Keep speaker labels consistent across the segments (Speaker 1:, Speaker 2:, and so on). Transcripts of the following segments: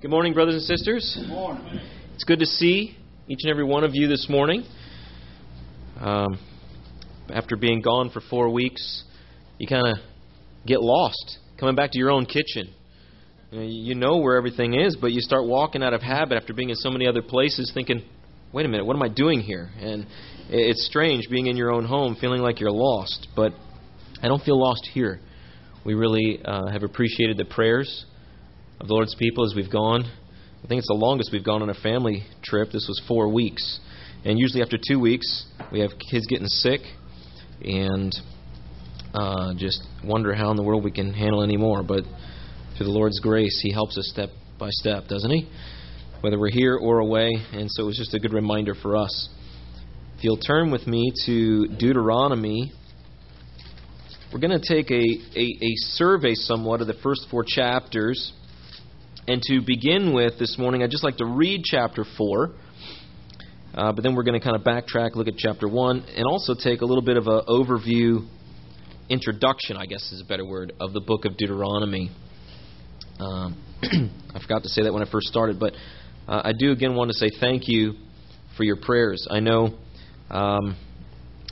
Speaker 1: Good morning, brothers and sisters.
Speaker 2: Good morning.
Speaker 1: It's good to see each and every one of you this morning. Um, after being gone for four weeks, you kind of get lost coming back to your own kitchen. You know, you know where everything is, but you start walking out of habit after being in so many other places, thinking, "Wait a minute, what am I doing here?" And it's strange being in your own home, feeling like you're lost. But I don't feel lost here. We really uh, have appreciated the prayers of the Lord's people as we've gone. I think it's the longest we've gone on a family trip. This was four weeks. And usually after two weeks, we have kids getting sick and uh, just wonder how in the world we can handle any more. But through the Lord's grace, He helps us step by step, doesn't He? Whether we're here or away. And so it was just a good reminder for us. If you'll turn with me to Deuteronomy, we're going to take a, a, a survey somewhat of the first four chapters. And to begin with this morning, I'd just like to read chapter 4. Uh, but then we're going to kind of backtrack, look at chapter 1, and also take a little bit of an overview, introduction, I guess is a better word, of the book of Deuteronomy. Um, I forgot to say that when I first started, but uh, I do again want to say thank you for your prayers. I know um,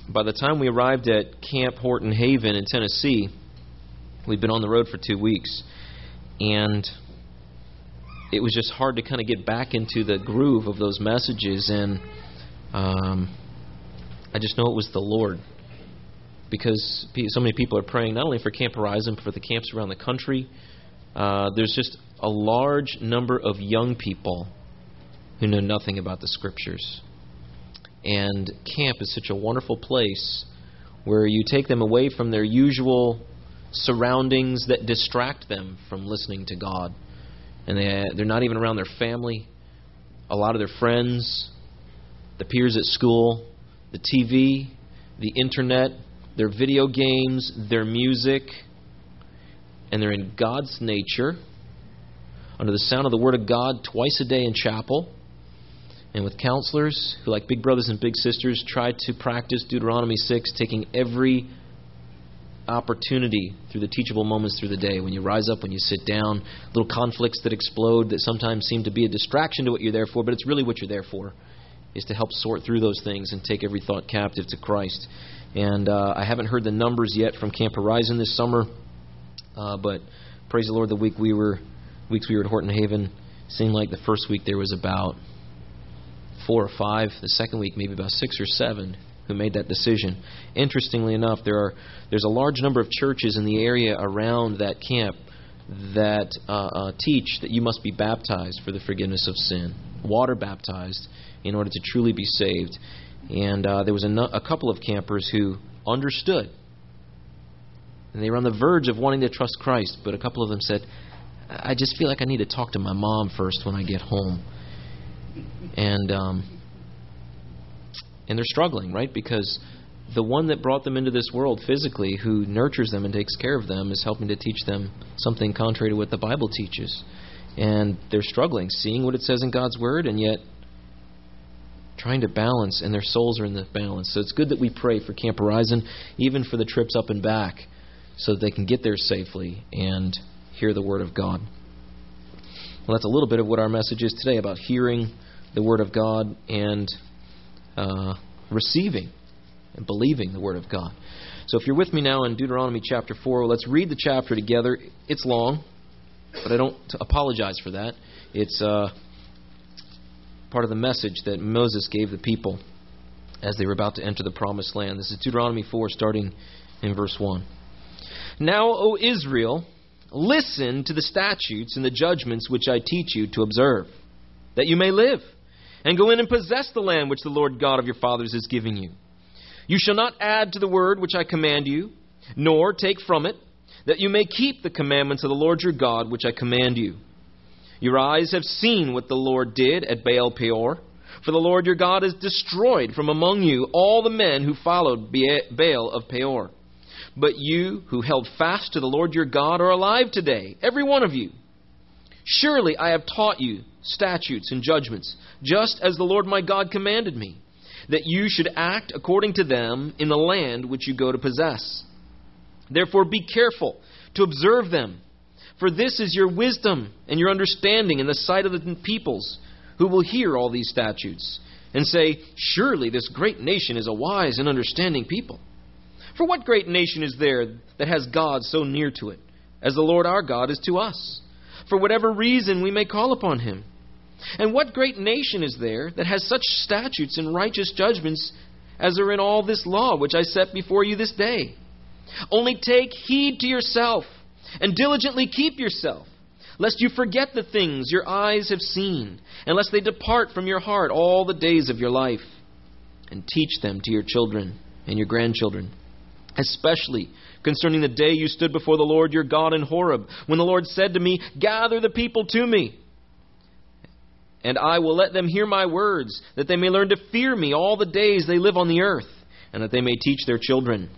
Speaker 1: by the time we arrived at Camp Horton Haven in Tennessee, we'd been on the road for two weeks. And it was just hard to kind of get back into the groove of those messages, and um, I just know it was the Lord. Because so many people are praying not only for Camp Horizon but for the camps around the country. Uh, there's just a large number of young people who know nothing about the Scriptures, and camp is such a wonderful place where you take them away from their usual surroundings that distract them from listening to God and they they're not even around their family, a lot of their friends, the peers at school, the TV, the internet, their video games, their music, and they're in God's nature, under the sound of the Word of God twice a day in chapel, and with counselors who, like big brothers and big sisters, try to practice Deuteronomy 6, taking every opportunity through the teachable moments through the day. When you rise up, when you sit down, little conflicts that explode that sometimes seem to be a distraction to what you're there for, but it's really what you're there for, is to help sort through those things and take every thought captive to Christ. And uh, I haven't heard the numbers yet from Camp Horizon this summer, uh, but praise the Lord, the week we were weeks we were at Horton Haven seemed like the first week there was about four or five. The second week maybe about six or seven who made that decision. Interestingly enough, there are there's a large number of churches in the area around that camp that uh, uh, teach that you must be baptized for the forgiveness of sin, water baptized in order to truly be saved. And uh, there was a, no, a couple of campers who understood, and they were on the verge of wanting to trust Christ, but a couple of them said, "I just feel like I need to talk to my mom first when I get home." And um, and they're struggling, right? Because the one that brought them into this world physically, who nurtures them and takes care of them, is helping to teach them something contrary to what the Bible teaches. And they're struggling, seeing what it says in God's Word, and yet trying to balance, and their souls are in the balance. So it's good that we pray for Camp Horizon, even for the trips up and back, so that they can get there safely and hear the Word of God. Well, that's a little bit of what our message is today about hearing the Word of God and uh, receiving and believing the Word of God. So if you're with me now in Deuteronomy chapter 4, let's read the chapter together. It's long, but I don't apologize for that. It's uh, part of the message that Moses gave the people as they were about to enter the promised land. This is Deuteronomy 4, starting in verse 1. Now, O Israel, listen to the statutes and the judgments which I teach you to observe, that you may live and go in and possess the land which the Lord God of your fathers is giving you. You shall not add to the word which I command you, nor take from it, that you may keep the commandments of the Lord your God which I command you. Your eyes have seen what the Lord did at Baal Peor. For the Lord your God has destroyed from among you all the men who followed Baal of Peor. But you who held fast to the Lord your God are alive today, every one of you. Surely I have taught you statutes and judgments, just as the Lord my God commanded me, that you should act according to them in the land which you go to possess. Therefore be careful to observe them, For this is your wisdom and your understanding in the sight of the peoples, who will hear all these statutes, and say, Surely this great nation is a wise and understanding people. For what great nation is there that has God so near to it, as the Lord our God is to us? For whatever reason we may call upon him. And what great nation is there that has such statutes and righteous judgments as are in all this law which I set before you this day? Only take heed to yourself, and diligently keep yourself, lest you forget the things your eyes have seen, and lest they depart from your heart all the days of your life. And teach them to your children and your grandchildren, especially concerning the day you stood before the Lord your God in Horeb, when the Lord said to me, Gather the people to me and I will let them hear my words, that they may learn to fear me all the days they live on the earth, and that they may teach their children.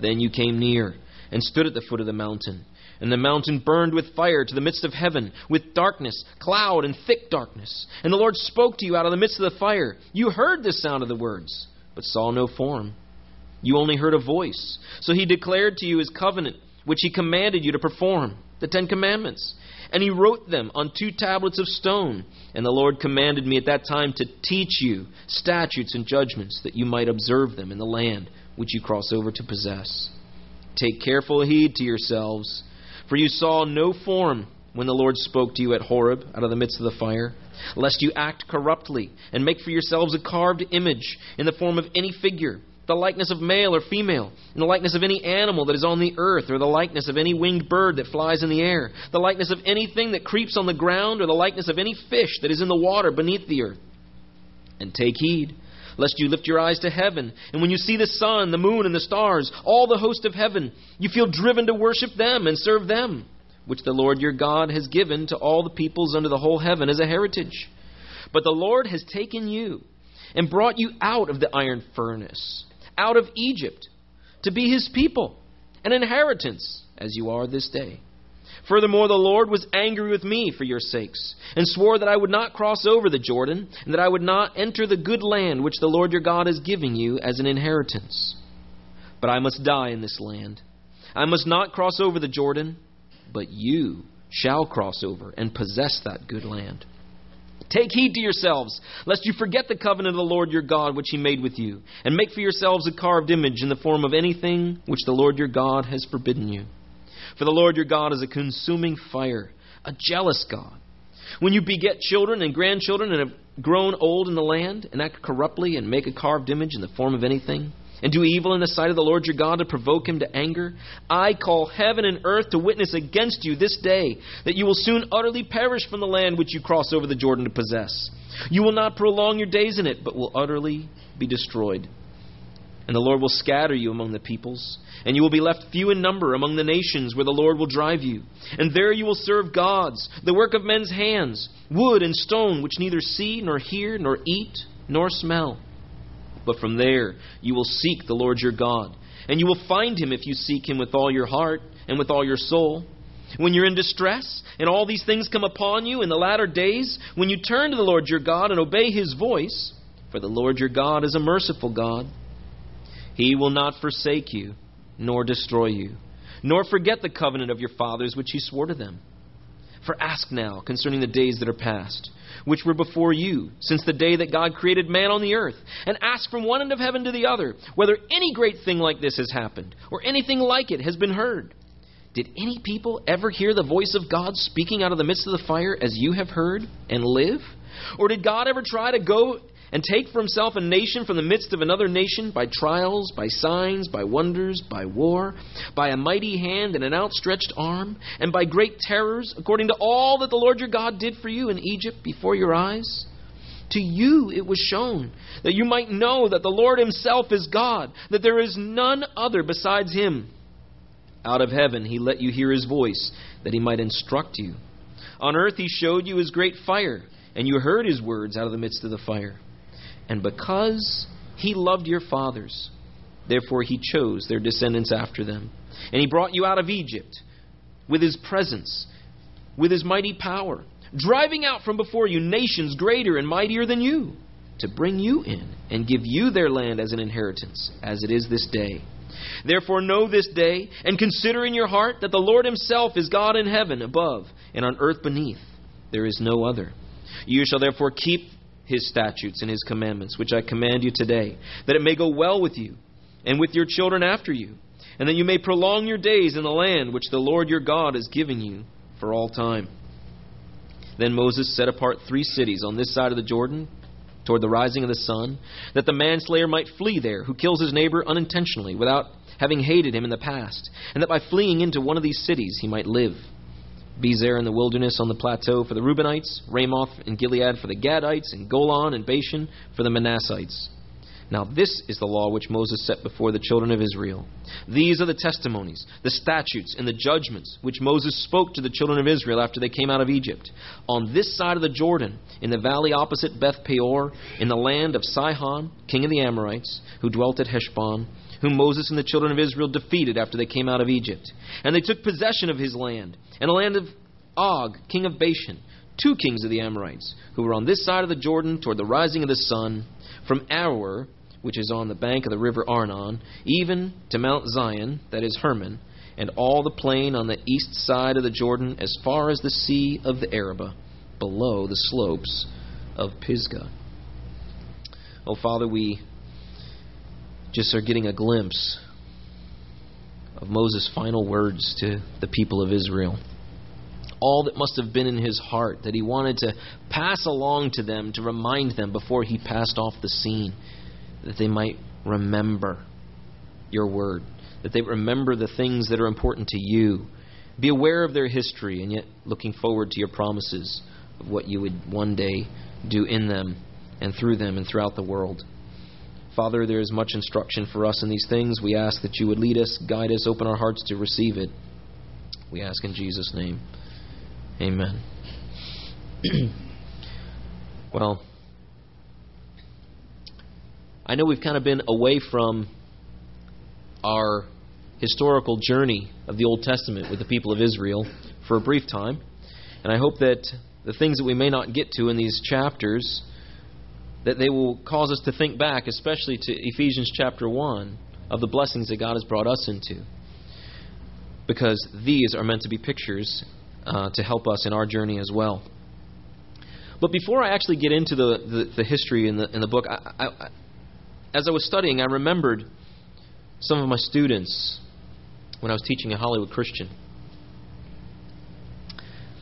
Speaker 1: Then you came near and stood at the foot of the mountain. And the mountain burned with fire to the midst of heaven, with darkness, cloud, and thick darkness. And the Lord spoke to you out of the midst of the fire. You heard the sound of the words, but saw no form. You only heard a voice. So he declared to you his covenant, which he commanded you to perform, the Ten Commandments. And he wrote them on two tablets of stone. And the Lord commanded me at that time to teach you statutes and judgments, that you might observe them in the land which you cross over to possess. Take careful heed to yourselves, for you saw no form when the Lord spoke to you at Horeb out of the midst of the fire, lest you act corruptly and make for yourselves a carved image in the form of any figure the likeness of male or female, in the likeness of any animal that is on the earth, or the likeness of any winged bird that flies in the air, the likeness of anything that creeps on the ground, or the likeness of any fish that is in the water beneath the earth. And take heed, lest you lift your eyes to heaven, and when you see the sun, the moon, and the stars, all the host of heaven, you feel driven to worship them and serve them, which the Lord your God has given to all the peoples under the whole heaven as a heritage. But the Lord has taken you and brought you out of the iron furnace out of Egypt to be his people, an inheritance, as you are this day. Furthermore, the Lord was angry with me for your sakes, and swore that I would not cross over the Jordan, and that I would not enter the good land which the Lord your God is giving you as an inheritance. But I must die in this land. I must not cross over the Jordan, but you shall cross over and possess that good land. Take heed to yourselves, lest you forget the covenant of the Lord your God which he made with you, and make for yourselves a carved image in the form of anything which the Lord your God has forbidden you. For the Lord your God is a consuming fire, a jealous God. When you beget children and grandchildren and have grown old in the land, and act corruptly and make a carved image in the form of anything, and do evil in the sight of the Lord your God to provoke him to anger, I call heaven and earth to witness against you this day that you will soon utterly perish from the land which you cross over the Jordan to possess. You will not prolong your days in it, but will utterly be destroyed. And the Lord will scatter you among the peoples, and you will be left few in number among the nations where the Lord will drive you. And there you will serve gods, the work of men's hands, wood and stone, which neither see, nor hear, nor eat, nor smell. But from there you will seek the Lord your God, and you will find him if you seek him with all your heart and with all your soul. When you're in distress and all these things come upon you in the latter days, when you turn to the Lord your God and obey his voice, for the Lord your God is a merciful God, he will not forsake you nor destroy you, nor forget the covenant of your fathers which he swore to them. For ask now concerning the days that are past which were before you, since the day that God created man on the earth, and ask from one end of heaven to the other whether any great thing like this has happened, or anything like it has been heard. Did any people ever hear the voice of God speaking out of the midst of the fire as you have heard and live? Or did God ever try to go and take for himself a nation from the midst of another nation by trials, by signs, by wonders, by war, by a mighty hand and an outstretched arm, and by great terrors, according to all that the Lord your God did for you in Egypt before your eyes? To you it was shown that you might know that the Lord himself is God, that there is none other besides him. Out of heaven he let you hear his voice, that he might instruct you. On earth he showed you his great fire, and you heard his words out of the midst of the fire. And because he loved your fathers, therefore he chose their descendants after them. And he brought you out of Egypt with his presence, with his mighty power, driving out from before you nations greater and mightier than you, to bring you in and give you their land as an inheritance, as it is this day. Therefore, know this day, and consider in your heart that the Lord Himself is God in heaven above, and on earth beneath. There is no other. You shall therefore keep His statutes and His commandments, which I command you today, that it may go well with you, and with your children after you, and that you may prolong your days in the land which the Lord your God has given you for all time. Then Moses set apart three cities on this side of the Jordan toward the rising of the sun, that the manslayer might flee there, who kills his neighbor unintentionally, without having hated him in the past, and that by fleeing into one of these cities he might live. Bezer in the wilderness on the plateau for the Reubenites, Ramoth in Gilead for the Gadites, and Golan and Bashan for the Manassites. Now, this is the law which Moses set before the children of Israel. These are the testimonies, the statutes, and the judgments which Moses spoke to the children of Israel after they came out of Egypt. On this side of the Jordan, in the valley opposite Beth Peor, in the land of Sihon, king of the Amorites, who dwelt at Heshbon, whom Moses and the children of Israel defeated after they came out of Egypt. And they took possession of his land, and the land of Og, king of Bashan, two kings of the Amorites, who were on this side of the Jordan toward the rising of the sun, from Aroer which is on the bank of the river Arnon, even to Mount Zion, that is Hermon, and all the plain on the east side of the Jordan as far as the sea of the Arabah, below the slopes of Pisgah. Oh, Father, we just are getting a glimpse of Moses' final words to the people of Israel. All that must have been in his heart that he wanted to pass along to them to remind them before he passed off the scene that they might remember your word, that they remember the things that are important to you. Be aware of their history, and yet looking forward to your promises of what you would one day do in them and through them and throughout the world. Father, there is much instruction for us in these things. We ask that you would lead us, guide us, open our hearts to receive it. We ask in Jesus' name. Amen. well, I know we've kind of been away from our historical journey of the Old Testament with the people of Israel for a brief time. And I hope that the things that we may not get to in these chapters that they will cause us to think back, especially to Ephesians chapter 1, of the blessings that God has brought us into. Because these are meant to be pictures uh, to help us in our journey as well. But before I actually get into the, the, the history in the, in the book, I, I, as I was studying, I remembered some of my students when I was teaching at Hollywood Christian.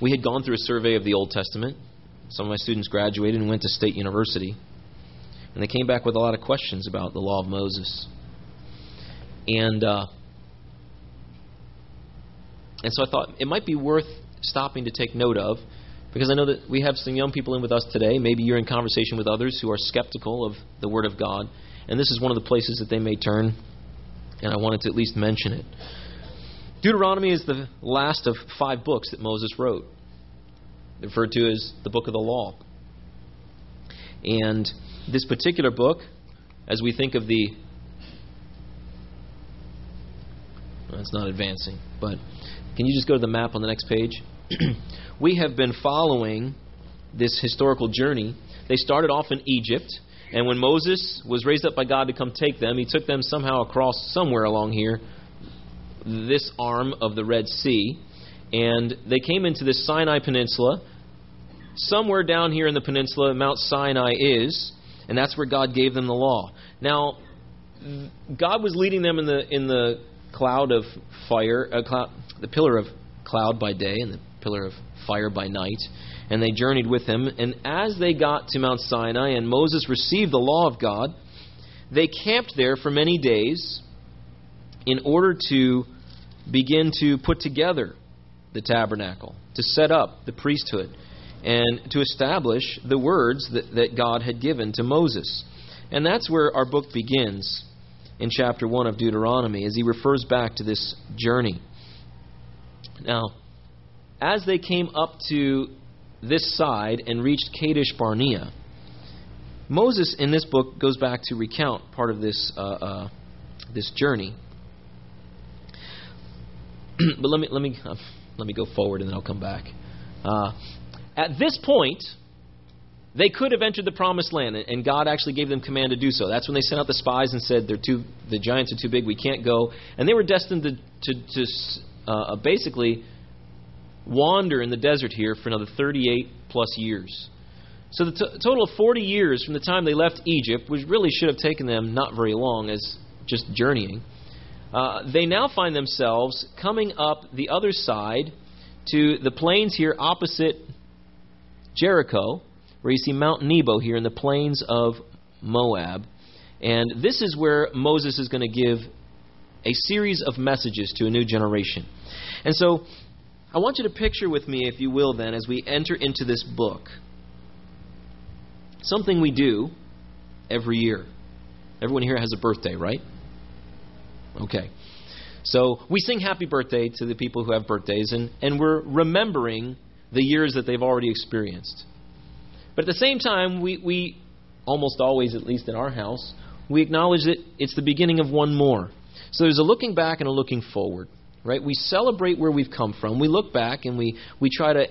Speaker 1: We had gone through a survey of the Old Testament. Some of my students graduated and went to State University. And they came back with a lot of questions about the law of Moses. And uh, and so I thought it might be worth stopping to take note of because I know that we have some young people in with us today. Maybe you're in conversation with others who are skeptical of the Word of God. And this is one of the places that they may turn, and I wanted to at least mention it. Deuteronomy is the last of five books that Moses wrote, referred to as the book of the law. And this particular book, as we think of the. Well, it's not advancing, but can you just go to the map on the next page? we have been following this historical journey. They started off in Egypt and when Moses was raised up by God to come take them, he took them somehow across somewhere along here, this arm of the Red Sea, and they came into this Sinai Peninsula. Somewhere down here in the peninsula, Mount Sinai is, and that's where God gave them the law. Now, God was leading them in the in the cloud of fire, uh, cloud, the pillar of cloud by day and the pillar of fire by night and they journeyed with him. And as they got to Mount Sinai and Moses received the law of God, they camped there for many days in order to begin to put together the tabernacle, to set up the priesthood, and to establish the words that, that God had given to Moses. And that's where our book begins in chapter 1 of Deuteronomy, as he refers back to this journey. Now, as they came up to this side and reached Kadesh Barnea. Moses in this book goes back to recount part of this uh, uh, this journey. but let me let me uh, let me go forward and then I'll come back. At this point, they could have entered the promised land, and God actually gave them command to do so. That's when they sent out the spies and said, "They're too, the giants are too big. We can't go." And they were destined to, to, to uh, basically wander in the desert here for another 38 plus years. So the t- total of 40 years from the time they left Egypt, which really should have taken them not very long as just journeying, uh, they now find themselves coming up the other side to the plains here opposite Jericho, where you see Mount Nebo here in the plains of Moab. And this is where Moses is going to give a series of messages to a new generation. And so I want you to picture with me, if you will, then, as we enter into this book, something we do every year. Everyone here has a birthday, right? Okay. So we sing happy birthday to the people who have birthdays, and, and we're remembering the years that they've already experienced. But at the same time, we, we almost always, at least in our house, we acknowledge that it's the beginning of one more. So there's a looking back and a looking forward, right? We celebrate where we've come from. We look back and we, we try to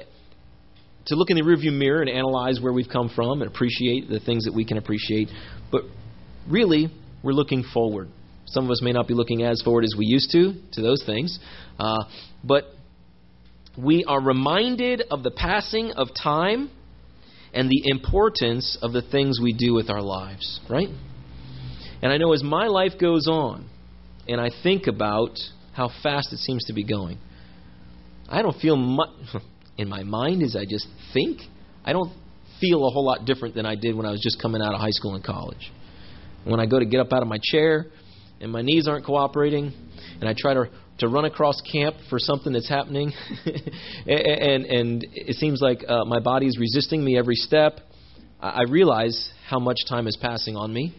Speaker 1: to look in the rearview mirror and analyze where we've come from and appreciate the things that we can appreciate. But really, we're looking forward. Some of us may not be looking as forward as we used to to those things, uh, but we are reminded of the passing of time and the importance of the things we do with our lives, right? And I know as my life goes on and I think about how fast it seems to be going, I don't feel much in my mind as I just think. I don't feel a whole lot different than I did when I was just coming out of high school and college. When I go to get up out of my chair and my knees aren't cooperating, and I try to to run across camp for something that's happening, and and it seems like uh, my body is resisting me every step. I realize how much time is passing on me.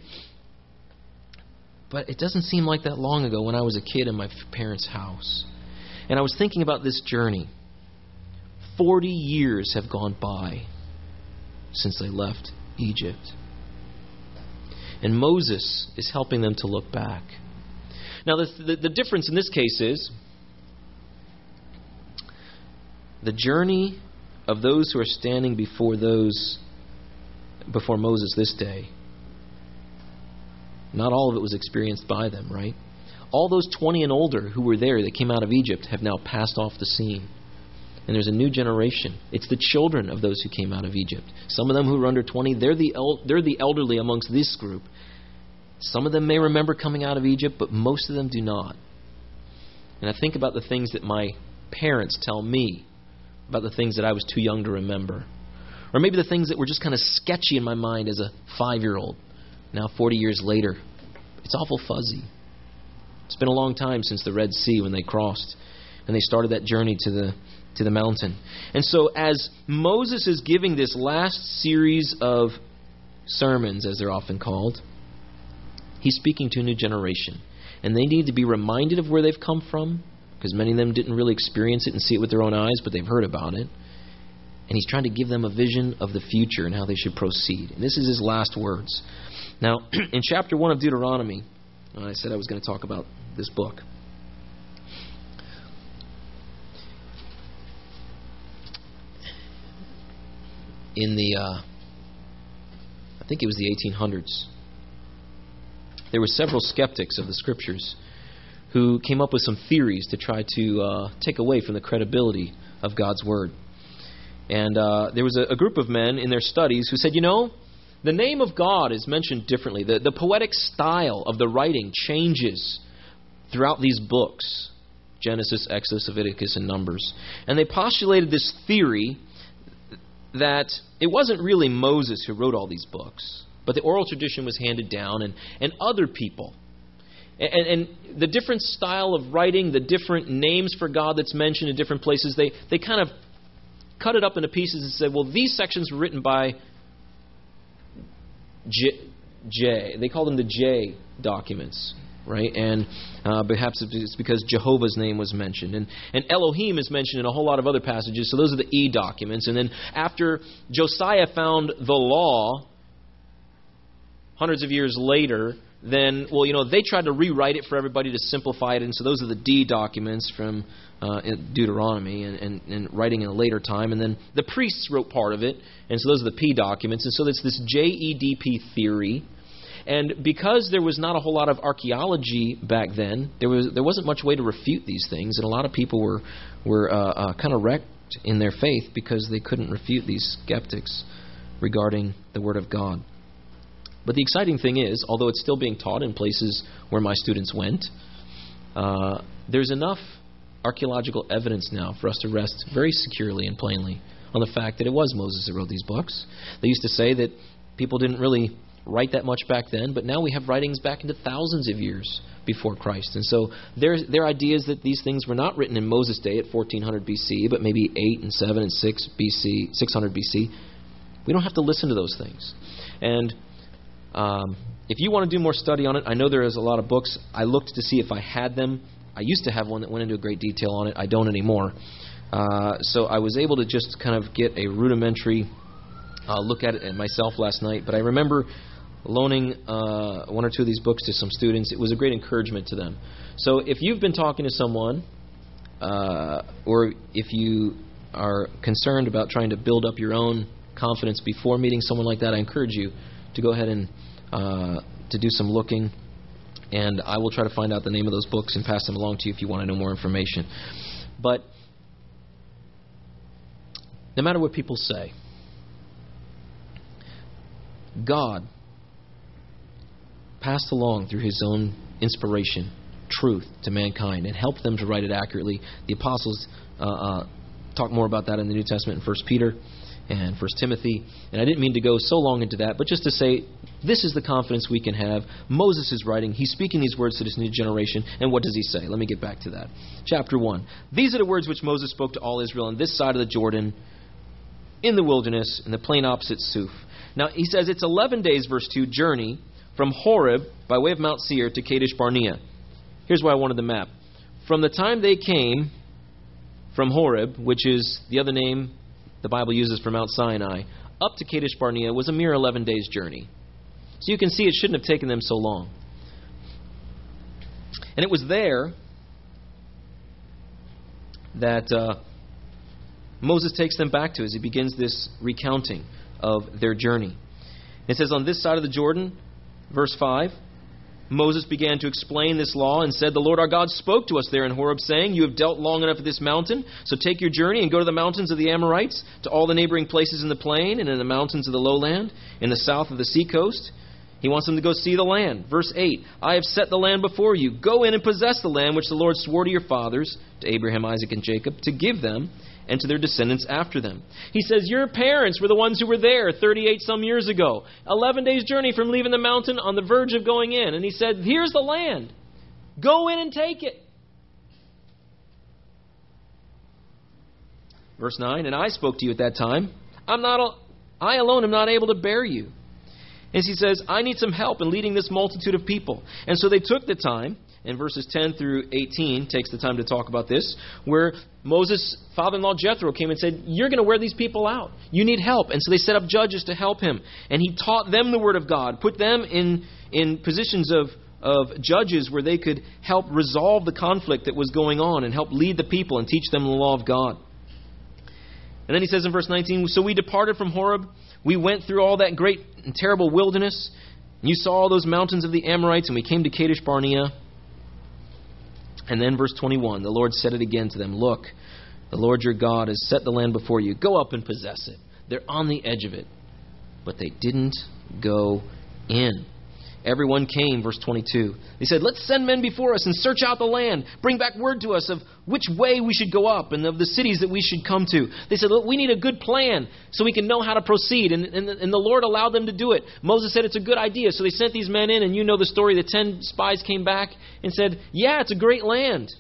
Speaker 1: But it doesn't seem like that long ago when I was a kid in my parents' house. And I was thinking about this journey. 40 years have gone by since they left Egypt. And Moses is helping them to look back. Now, the, the, difference in this case is the journey of those who are standing before those before Moses this day. Not all of it was experienced by them, right? All those 20 and older who were there that came out of Egypt have now passed off the scene and there's a new generation. It's the children of those who came out of Egypt. Some of them who are under 20, they're the, el- they're the elderly amongst this group. Some of them may remember coming out of Egypt, but most of them do not. And I think about the things that my parents tell me about the things that I was too young to remember. Or maybe the things that were just kind of sketchy in my mind as a five year old. Now, 40 years later, it's awful fuzzy. It's been a long time since the Red Sea when they crossed and they started that journey to the to the mountain. And so, as Moses is giving this last series of sermons, as they're often called, he's speaking to a new generation. And they need to be reminded of where they've come from, because many of them didn't really experience it and see it with their own eyes, but they've heard about it. And he's trying to give them a vision of the future and how they should proceed. And this is his last words. Now, in chapter 1 of Deuteronomy, I said I was going to talk about this book. in the, uh, I think it was the 1800s, there were several skeptics of the scriptures who came up with some theories to try to uh, take away from the credibility of God's word. And uh, there was a, a, group of men in their studies who said, you know, the name of God is mentioned differently. The, the poetic style of the writing changes throughout these books Genesis, Exodus, Leviticus, and Numbers. And they postulated this theory that it wasn't really Moses who wrote all these books, but the oral tradition was handed down, and, and other people. And, and the different style of writing, the different names for God that's mentioned in different places, they, they kind of cut it up into pieces and said, well, these sections were written by J. J. They call them the J documents right? And uh, perhaps it's because Jehovah's name was mentioned. And, and Elohim is mentioned in a whole lot of other passages, so those are the E documents. And then after Josiah found the law, hundreds of years later, then, well, you know, they tried to rewrite it for everybody to simplify it, and so those are the D documents from uh, Deuteronomy and, and, and writing in a later time. And then the priests wrote part of it, and so those are the P documents. And so there's this JEDP theory. And because there was not a whole lot of archaeology back then, there was there wasn't much way to refute these things, and a lot of people were were uh, uh, kind of wrecked in their faith because they couldn't refute these skeptics regarding the Word of God. But the exciting thing is, although it's still being taught in places where my students went, uh, there's enough archaeological evidence now for us to rest very securely and plainly on the fact that it was Moses that wrote these books. They used to say that people didn't really write that much back then, but now we have writings back into thousands of years before Christ. And so their, their ideas that these things were not written in Moses' day at 1400 BC, but maybe 8 and 7 and 6 BC, 600 BC, we don't have to listen to those things. And um, if you want to do more study on it, I know there is a lot of books. I looked to see if I had them. I used to have one that went into great detail on it. I don't anymore. Uh, so I was able to just kind of get a rudimentary uh, look at it myself last night. But I remember loaning uh, one or two of these books to some students. It was a great encouragement to them. So if you've been talking to someone, uh, or if you are concerned about trying to build up your own confidence before meeting someone like that, I encourage you to go ahead and uh, to do some looking, and I will try to find out the name of those books and pass them along to you if you want to know more information. But no matter what people say, God passed along through His own inspiration truth to mankind and helped them to write it accurately. The apostles uh, uh, talk more about that in the New Testament in First Peter and First Timothy. And I didn't mean to go so long into that, but just to say this is the confidence we can have. Moses is writing. He's speaking these words to this new generation. And what does he say? Let me get back to that. Chapter 1. These are the words which Moses spoke to all Israel on this side of the Jordan, in the wilderness, in the plain opposite Suph. Now, he says it's 11 days, verse 2, journey from Horeb by way of Mount Seir to Kadesh Barnea. Here's why I wanted the map. From the time they came from Horeb, which is the other name the Bible uses for Mount Sinai, up to Kadesh Barnea was a mere 11 days' journey. So you can see it shouldn't have taken them so long. And it was there that uh, Moses takes them back to as he begins this recounting of their journey. It says, On this side of the Jordan, verse 5, Moses began to explain this law and said, The Lord our God spoke to us there in Horeb, saying, You have dealt long enough at this mountain, so take your journey and go to the mountains of the Amorites, to all the neighboring places in the plain and in the mountains of the lowland, in the south of the seacoast. He wants them to go see the land. Verse 8 I have set the land before you. Go in and possess the land which the Lord swore to your fathers, to Abraham, Isaac, and Jacob, to give them and to their descendants after them. He says, Your parents were the ones who were there 38 some years ago, 11 days' journey from leaving the mountain on the verge of going in. And he said, Here's the land. Go in and take it. Verse 9, And I spoke to you at that time. I'm not, I alone am not able to bear you. And he says, I need some help in leading this multitude of people. And so they took the time in verses 10 through 18 takes the time to talk about this, where Moses' father in law Jethro came and said, You're going to wear these people out. You need help. And so they set up judges to help him. And he taught them the Word of God, put them in, in positions of, of judges where they could help resolve the conflict that was going on and help lead the people and teach them the law of God. And then he says in verse 19, So we departed from Horeb. We went through all that great and terrible wilderness. You saw all those mountains of the Amorites, and we came to Kadesh Barnea. And then verse 21 the Lord said it again to them Look, the Lord your God has set the land before you. Go up and possess it. They're on the edge of it. But they didn't go in. Everyone came, verse 22. They said, Let's send men before us and search out the land. Bring back word to us of which way we should go up and of the cities that we should come to. They said, Look, we need a good plan so we can know how to proceed. And, and, and the Lord allowed them to do it. Moses said, It's a good idea. So they sent these men in, and you know the story. The ten spies came back and said, Yeah, it's a great land.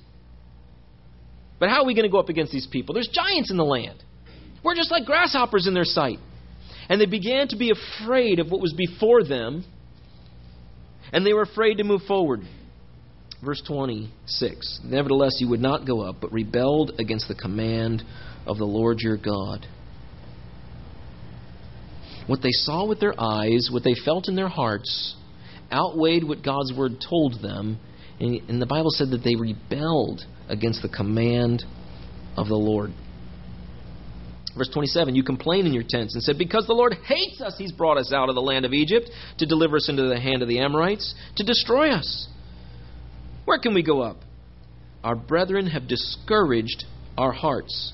Speaker 1: But how are we going to go up against these people? There's giants in the land. We're just like grasshoppers in their sight. And they began to be afraid of what was before them and they were afraid to move forward. Verse 26 Nevertheless, you would not go up, but rebelled against the command of the Lord your God. What they saw with their eyes, what they felt in their hearts, outweighed what God's word told them, and, the Bible said that they rebelled against the command of the Lord. Verse 27 You complained in your tents and said, Because the Lord hates us, He's brought us out of the land of Egypt to deliver us into the hand of the Amorites, to destroy us. Where can we go up? Our brethren have discouraged our hearts,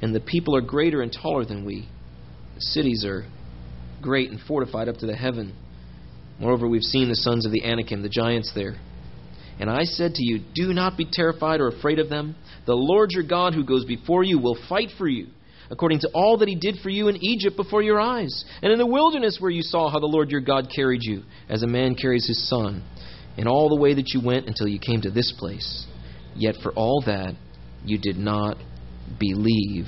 Speaker 1: and the people are greater and taller than we. The cities are great and fortified up to the heaven. Moreover, we've seen the sons of the Anakim, the giants there. And I said to you, Do not be terrified or afraid of them. The Lord your God, who goes before you, will fight for you according to all that he did for you in Egypt before your eyes, and in the wilderness where you saw how the Lord your God carried you, as a man carries his son, in all the way that you went until you came to this place. Yet for all that, you did not believe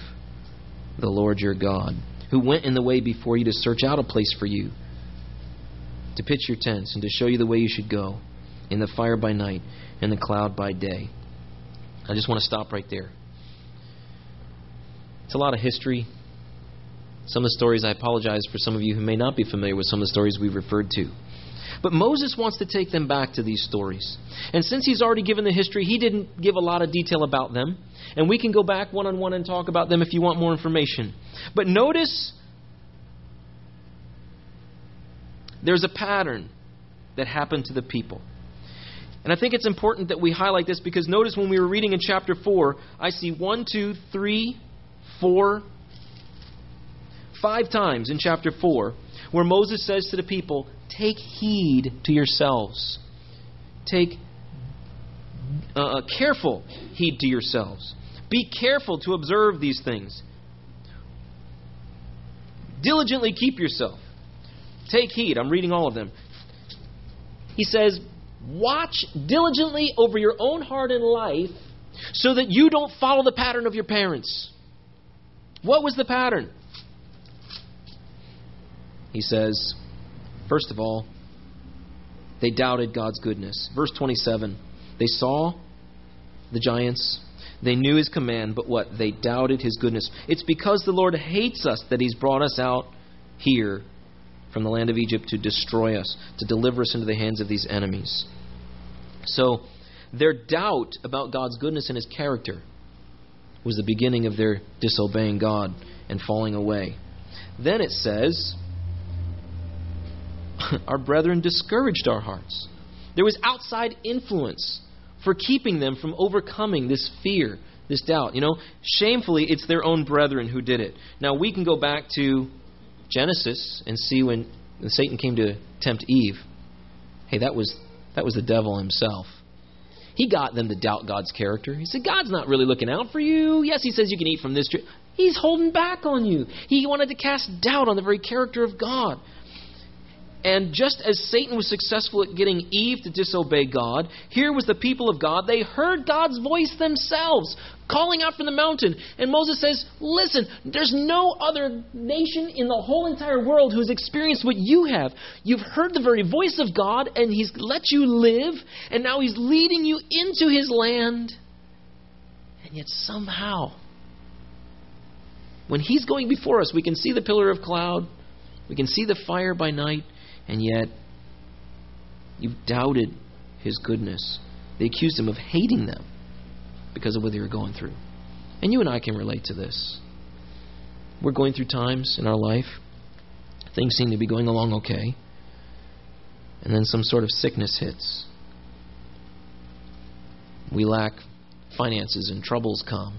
Speaker 1: the Lord your God, who went in the way before you to search out a place for you, to pitch your tents, and to show you the way you should go, in the fire by night, and the cloud by day. I just want to stop right there. It's a lot of history. Some of the stories, I apologize for some of you who may not be familiar with some of the stories we've referred to. But Moses wants to take them back to these stories. And since he's already given the history, he didn't give a lot of detail about them. And we can go back one on one and talk about them if you want more information. But notice there's a pattern that happened to the people. And I think it's important that we highlight this because notice when we were reading in chapter 4, I see one, two, three, four, five times in chapter 4 where Moses says to the people, Take heed to yourselves. Take uh, uh, careful heed to yourselves. Be careful to observe these things. Diligently keep yourself. Take heed. I'm reading all of them. He says, Watch diligently over your own heart and life so that you don't follow the pattern of your parents. What was the pattern? He says, first of all, they doubted God's goodness. Verse 27 they saw the giants, they knew his command, but what? They doubted his goodness. It's because the Lord hates us that he's brought us out here from the land of Egypt to destroy us, to deliver us into the hands of these enemies. So, their doubt about God's goodness and his character was the beginning of their disobeying God and falling away. Then it says, Our brethren discouraged our hearts. There was outside influence for keeping them from overcoming this fear, this doubt. You know, shamefully, it's their own brethren who did it. Now, we can go back to Genesis and see when Satan came to tempt Eve. Hey, that was, that was the devil himself. He got them to doubt God's character. He said, God's not really looking out for you. Yes, He says you can eat from this tree. He's holding back on you. He wanted to cast doubt on the very character of God. And just as Satan was successful at getting Eve to disobey God, here was the people of God. They heard God's voice themselves, calling out from the mountain. And Moses says, Listen, there's no other nation in the whole entire world who's experienced what you have. You've heard the very voice of God, and He's let you live, and now He's leading you into His land. And yet, somehow, when He's going before us, we can see the pillar of cloud, we can see the fire by night and yet you've doubted his goodness. They accused him of hating them because of what they were going through. And you and I can relate to this. We're going through times in our life, things seem to be going along okay, and then some sort of sickness hits. We lack finances and troubles come.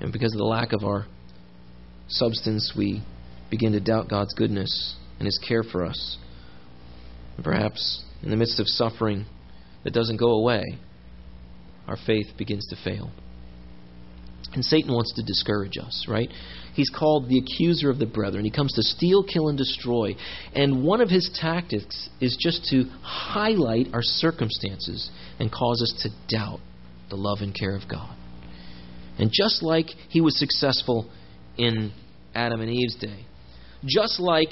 Speaker 1: And because of the lack of our substance, we begin to doubt God's goodness and His care for us. Perhaps in the midst of suffering that doesn't go away, our faith begins to fail. And Satan wants to discourage us, right? He's called the accuser of the brethren. He comes to steal, kill, and destroy. And one of his tactics is just to highlight our circumstances and cause us to doubt the love and care of God. And just like he was successful in Adam and Eve's day, just like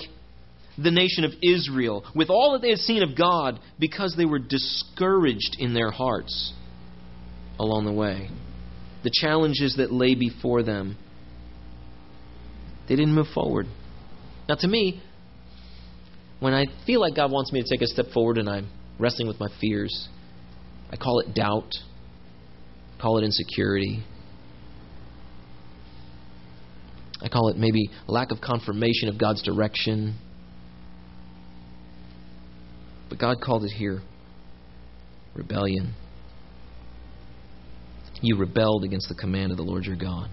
Speaker 1: the nation of Israel with all that they had seen of God because they were discouraged in their hearts along the way. The challenges that lay before them, they didn't move forward. Now, to me, when I feel like God wants me to take a step forward and I'm wrestling with my fears, I call it doubt, call it insecurity. I call it maybe lack of confirmation of God's direction. But God called it here rebellion. You rebelled against the command of the Lord your God.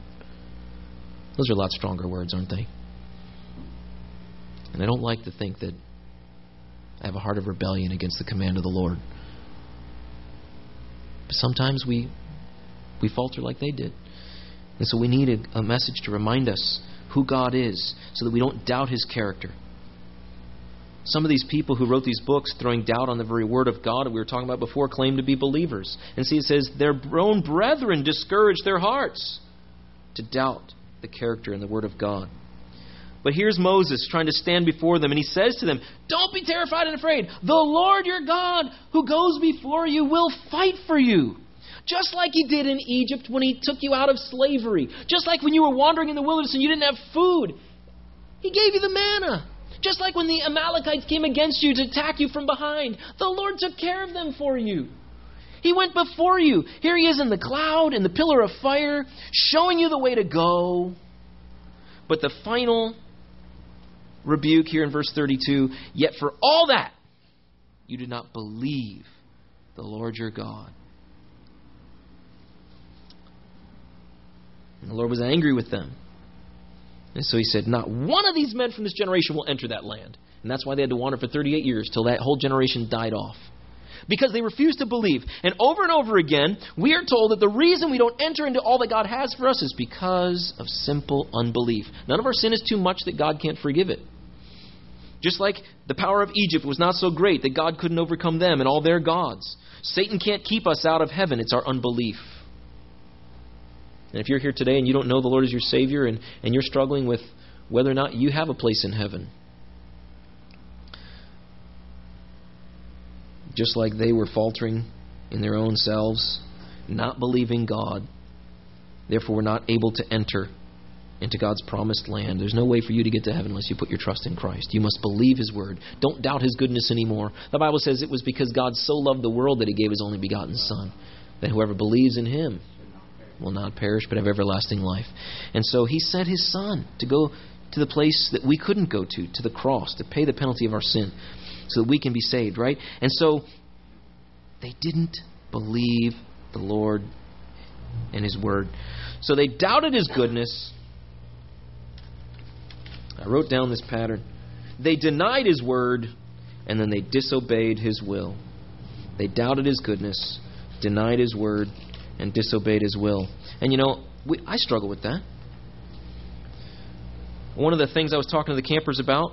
Speaker 1: Those are a lot stronger words, aren't they? And I don't like to think that I have a heart of rebellion against the command of the Lord. But sometimes we we falter like they did. And so we need a, a message to remind us who God is so that we don't doubt his character. Some of these people who wrote these books, throwing doubt on the very word of God that we were talking about before, claim to be believers. And see, it says, their own brethren discourage their hearts to doubt the character and the word of God. But here's Moses trying to stand before them, and he says to them, Don't be terrified and afraid. The Lord your God, who goes before you, will fight for you. Just like he did in Egypt when he took you out of slavery. Just like when you were wandering in the wilderness and you didn't have food. He gave you the manna. Just like when the Amalekites came against you to attack you from behind. The Lord took care of them for you. He went before you. Here he is in the cloud, in the pillar of fire, showing you the way to go. But the final rebuke here in verse 32 Yet for all that, you did not believe the Lord your God. And the Lord was angry with them. And so he said, Not one of these men from this generation will enter that land. And that's why they had to wander for 38 years till that whole generation died off. Because they refused to believe. And over and over again, we are told that the reason we don't enter into all that God has for us is because of simple unbelief. None of our sin is too much that God can't forgive it. Just like the power of Egypt was not so great that God couldn't overcome them and all their gods. Satan can't keep us out of heaven. It's our unbelief. And if you're here today and you don't know the Lord as your Savior and, and you're struggling with whether or not you have a place in heaven, just like they were faltering in their own selves, not believing God, therefore were not able to enter into God's promised land. There's no way for you to get to heaven unless you put your trust in Christ. You must believe His word. Don't doubt His goodness anymore. The Bible says it was because God so loved the world that He gave His only begotten Son, that whoever believes in Him will not perish but have everlasting life. And so He sent His Son to go to the place that we couldn't go to, to the cross, to pay the penalty of our sin, so that we can be saved, right? And so they didn't believe the Lord and His word. So they doubted His goodness I wrote down this pattern. They denied his word, and then they disobeyed his will. They doubted his goodness, denied his word, and disobeyed his will. And you know, we, I struggle with that. One of the things I was talking to the campers about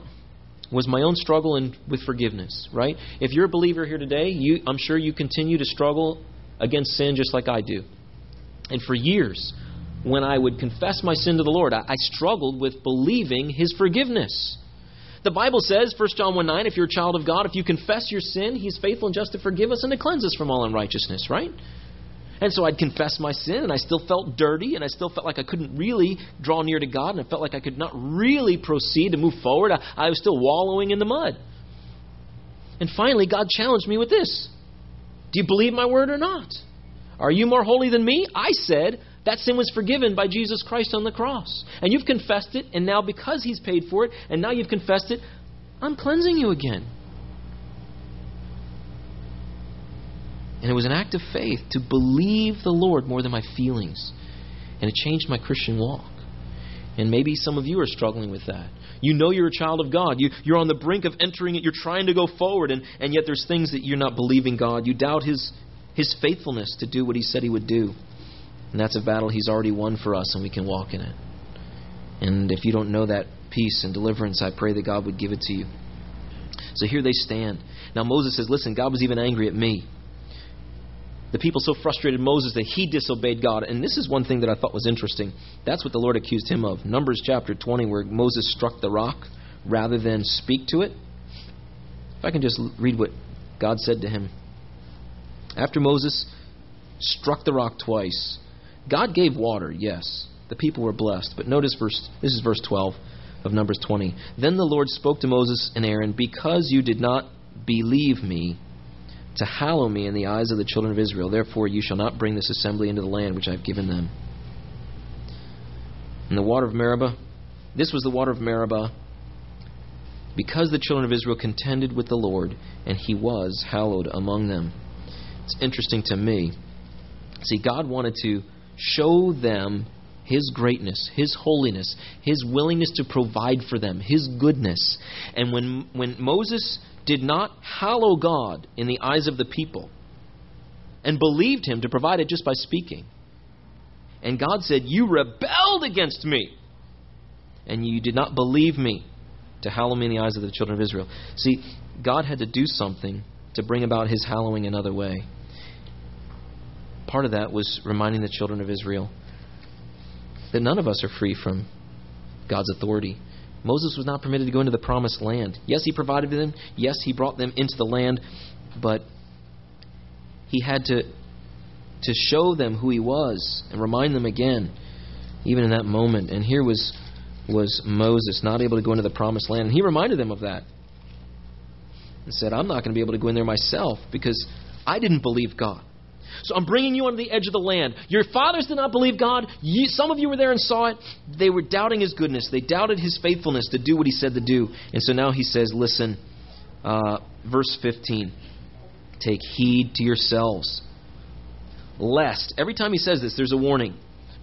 Speaker 1: was my own struggle in, with forgiveness, right? If you're a believer here today, you, I'm sure you continue to struggle against sin just like I do. And for years, when I would confess my sin to the Lord, I, I struggled with believing His forgiveness. The Bible says, 1 John 1 9, if you're a child of God, if you confess your sin, He's faithful and just to forgive us and to cleanse us from all unrighteousness, right? And so I'd confess my sin, and I still felt dirty, and I still felt like I couldn't really draw near to God, and I felt like I could not really proceed to move forward. I, I was still wallowing in the mud. And finally, God challenged me with this Do you believe my word or not? Are you more holy than me? I said, that sin was forgiven by Jesus Christ on the cross. And you've confessed it, and now because He's paid for it, and now you've confessed it, I'm cleansing you again. And it was an act of faith to believe the Lord more than my feelings. And it changed my Christian walk. And maybe some of you are struggling with that. You know you're a child of God. You, you're on the brink of entering it. You're trying to go forward, and, and yet there's things that you're not believing God. You doubt His, His faithfulness to do what He said He would do. And that's a battle He's already won for us, and we can walk in it. And if you don't know that peace and deliverance, I pray that God would give it to you. So here they stand. Now Moses says, Listen, God was even angry at me. The people so frustrated Moses that he disobeyed God. And this is one thing that I thought was interesting. That's what the Lord accused him of. Numbers chapter 20, where Moses struck the rock rather than speak to it. If I can just read what God said to him. After Moses struck the rock twice, God gave water, yes. The people were blessed. But notice verse this is verse 12 of Numbers 20. Then the Lord spoke to Moses and Aaron, Because you did not believe me to hallow me in the eyes of the children of Israel, therefore you shall not bring this assembly into the land which I have given them. And the water of Meribah, this was the water of Meribah, because the children of Israel contended with the Lord, and he was hallowed among them. It's interesting to me. See, God wanted to show them his greatness, His holiness, His willingness to provide for them, His goodness. And when, when Moses did not hallow God in the eyes of the people and believed Him to provide it just by speaking, and God said, You rebelled against me, and you did not believe me to hallow me in the eyes of the children of Israel. See, God had to do something to bring about His hallowing another way. Part of that was reminding the children of Israel that none of us are free from God's authority. Moses was not permitted to go into the promised land. Yes, he provided them. Yes, he brought them into the land, but he had to to show them who he was and remind them again, even in that moment. And here was was Moses not able to go into the promised land. And he reminded them of that. And said, I'm not going to be able to go in there myself because I didn't believe God. So I'm bringing you on the edge of the land. Your fathers did not believe God. You, some of you were there and saw it. They were doubting His goodness. They doubted His faithfulness to do what He said to do. And so now He says, listen, uh, verse 15 take heed to yourselves. Lest, every time He says this, there's a warning.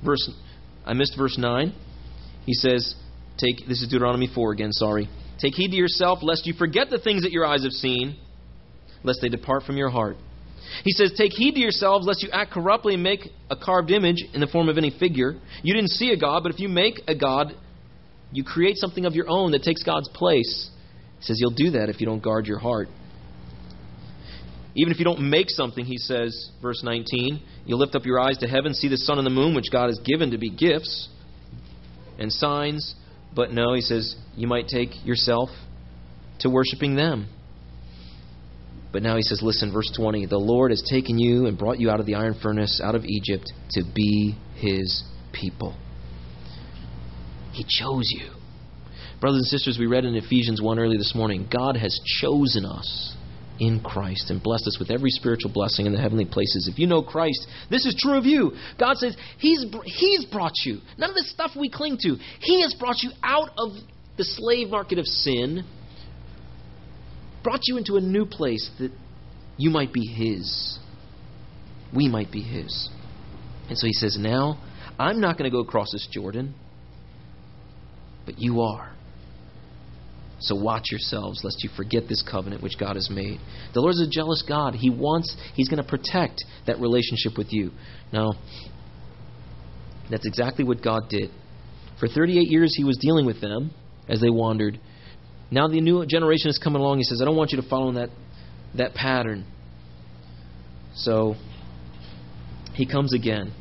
Speaker 1: Verse, I missed verse 9. He says, take, this is Deuteronomy 4 again, sorry. Take heed to yourself, lest you forget the things that your eyes have seen, lest they depart from your heart. He says, Take heed to yourselves, lest you act corruptly and make a carved image in the form of any figure. You didn't see a God, but if you make a God, you create something of your own that takes God's place. He says, You'll do that if you don't guard your heart. Even if you don't make something, he says, verse 19, you lift up your eyes to heaven, see the sun and the moon, which God has given to be gifts and signs. But no, he says, you might take yourself to worshiping them. But now he says, listen, verse 20 The Lord has taken you and brought you out of the iron furnace, out of Egypt, to be his people. He chose you. Brothers and sisters, we read in Ephesians 1 early this morning God has chosen us in Christ and blessed us with every spiritual blessing in the heavenly places. If you know Christ, this is true of you. God says He's, he's brought you. None of this stuff we cling to. He has brought you out of the slave market of sin brought you into a new place that you might be His. We might be His. And so He says, Now, I'm not going to go across this Jordan, but you are. So watch yourselves, lest you forget this covenant which God has made. The Lord is a jealous God. He wants, He's going to protect that relationship with you. Now, that's exactly what God did. For 38 years, He was dealing with them as they wandered now the new generation is coming along. He says, I don't want you to follow in that, that pattern. So he comes again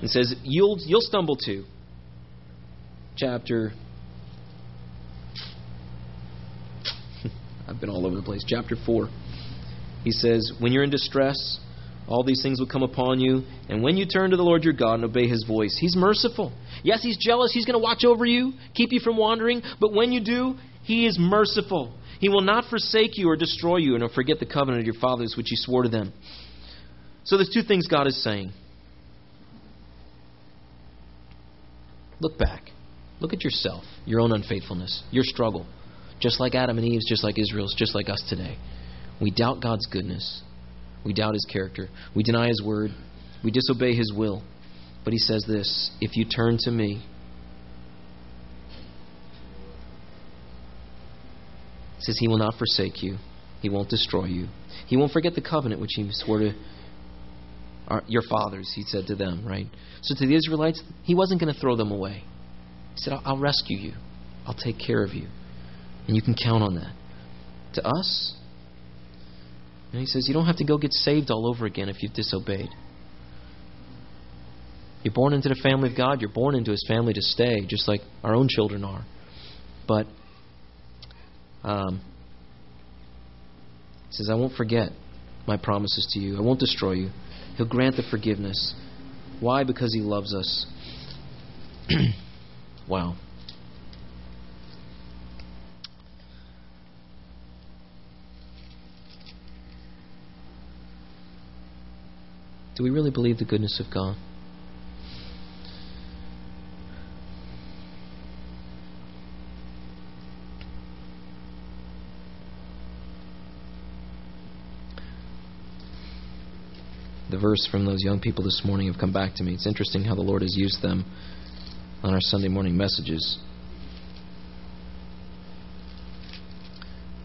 Speaker 1: and says, You'll, you'll stumble too. Chapter. I've been all over the place. Chapter 4. He says, When you're in distress, all these things will come upon you. And when you turn to the Lord your God and obey his voice, he's merciful. Yes, he's jealous. He's going to watch over you, keep you from wandering. But when you do, he is merciful. He will not forsake you or destroy you, and will forget the covenant of your fathers which He swore to them. So there's two things God is saying. Look back. Look at yourself, your own unfaithfulness, your struggle. Just like Adam and Eve's, just like Israel's, just like us today. We doubt God's goodness. We doubt His character. We deny His word. We disobey His will. But He says this If you turn to me, says he will not forsake you. He won't destroy you. He won't forget the covenant which he swore to our, your fathers, he said to them, right? So to the Israelites, he wasn't going to throw them away. He said, I'll, I'll rescue you. I'll take care of you. And you can count on that. To us, and he says, you don't have to go get saved all over again if you've disobeyed. You're born into the family of God. You're born into his family to stay, just like our own children are. But um, he says, I won't forget my promises to you. I won't destroy you. He'll grant the forgiveness. Why? Because he loves us. wow. Do we really believe the goodness of God? The verse from those young people this morning have come back to me. It's interesting how the Lord has used them on our Sunday morning messages.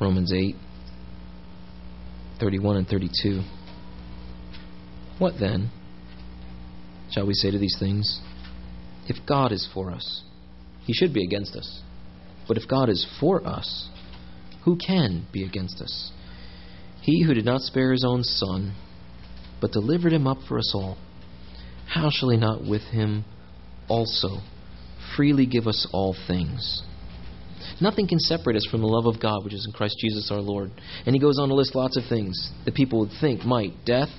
Speaker 1: Romans 8, 31 and 32. What then? Shall we say to these things? If God is for us, he should be against us. But if God is for us, who can be against us? He who did not spare his own son, but delivered him up for us all, how shall he not with him also freely give us all things? Nothing can separate us from the love of God which is in Christ Jesus our Lord. And he goes on to list lots of things that people would think might death,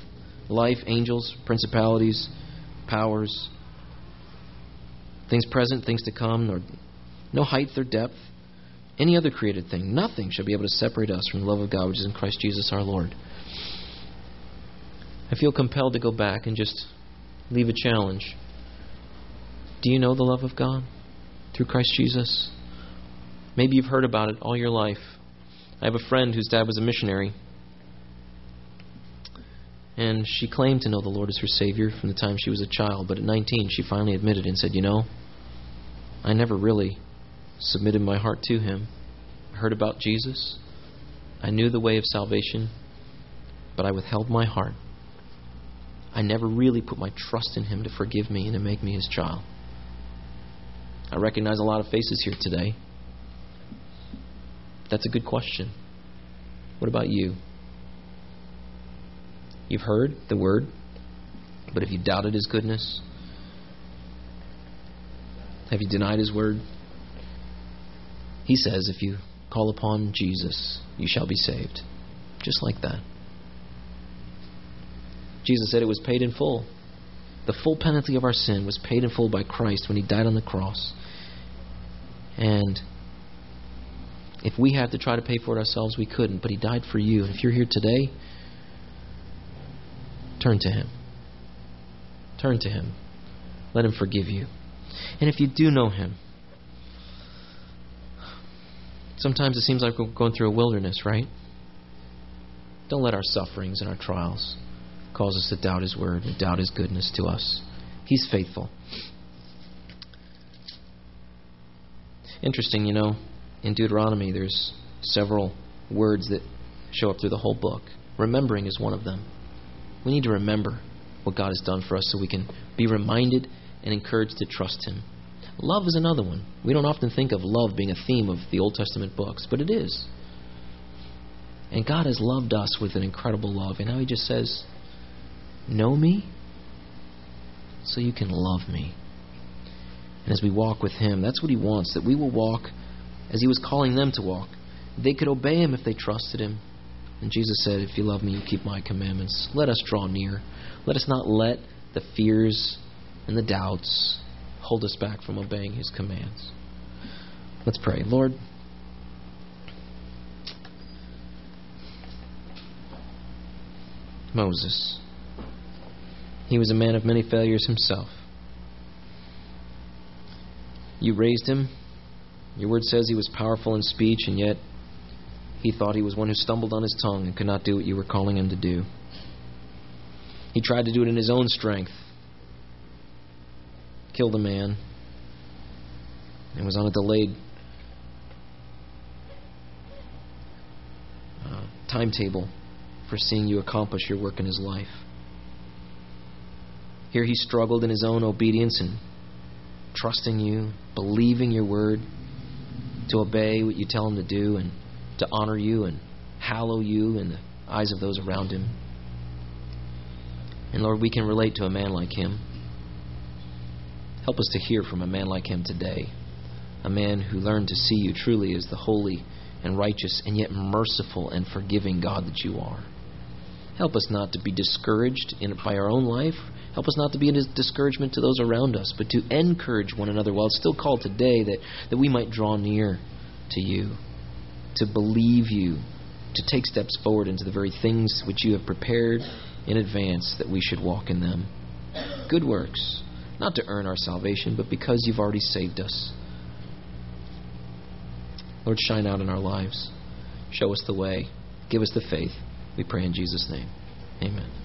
Speaker 1: life, angels, principalities, powers, things present, things to come, nor no height or depth, any other created thing. Nothing shall be able to separate us from the love of God which is in Christ Jesus our Lord. I feel compelled to go back and just leave a challenge. Do you know the love of God through Christ Jesus? Maybe you've heard about it all your life. I have a friend whose dad was a missionary. And she claimed to know the Lord as her Savior from the time she was a child, but at 19 she finally admitted and said, You know, I never really submitted my heart to Him. I heard about Jesus. I knew the way of salvation, but I withheld my heart. I never really put my trust in Him to forgive me and to make me His child. I recognize a lot of faces here today. That's a good question. What about you? You've heard the word, but have you doubted his goodness? Have you denied his word? He says, if you call upon Jesus, you shall be saved. Just like that. Jesus said it was paid in full. The full penalty of our sin was paid in full by Christ when he died on the cross. And if we had to try to pay for it ourselves, we couldn't. But he died for you. And if you're here today, Turn to Him. Turn to Him. Let Him forgive you. And if you do know Him, sometimes it seems like we're going through a wilderness, right? Don't let our sufferings and our trials cause us to doubt His Word and doubt His goodness to us. He's faithful. Interesting, you know, in Deuteronomy, there's several words that show up through the whole book. Remembering is one of them. We need to remember what God has done for us so we can be reminded and encouraged to trust Him. Love is another one. We don't often think of love being a theme of the Old Testament books, but it is. And God has loved us with an incredible love. And now He just says, Know me so you can love me. And as we walk with Him, that's what He wants, that we will walk as He was calling them to walk. They could obey Him if they trusted Him. And Jesus said, If you love me, you keep my commandments. Let us draw near. Let us not let the fears and the doubts hold us back from obeying his commands. Let's pray. Lord, Moses. He was a man of many failures himself. You raised him. Your word says he was powerful in speech, and yet he thought he was one who stumbled on his tongue and could not do what you were calling him to do. He tried to do it in his own strength, killed a man, and was on a delayed uh, timetable for seeing you accomplish your work in his life. Here he struggled in his own obedience and trusting you, believing your word, to obey what you tell him to do, and to honor you and hallow you in the eyes of those around him. And Lord, we can relate to a man like him. Help us to hear from a man like him today. A man who learned to see you truly as the holy and righteous and yet merciful and forgiving God that you are. Help us not to be discouraged in, by our own life. Help us not to be a discouragement to those around us, but to encourage one another while it's still called today that, that we might draw near to you, to believe you, to take steps forward into the very things which you have prepared in advance that we should walk in them. Good works, not to earn our salvation, but because you've already saved us. Lord, shine out in our lives. Show us the way. Give us the faith. We pray in Jesus' name. Amen.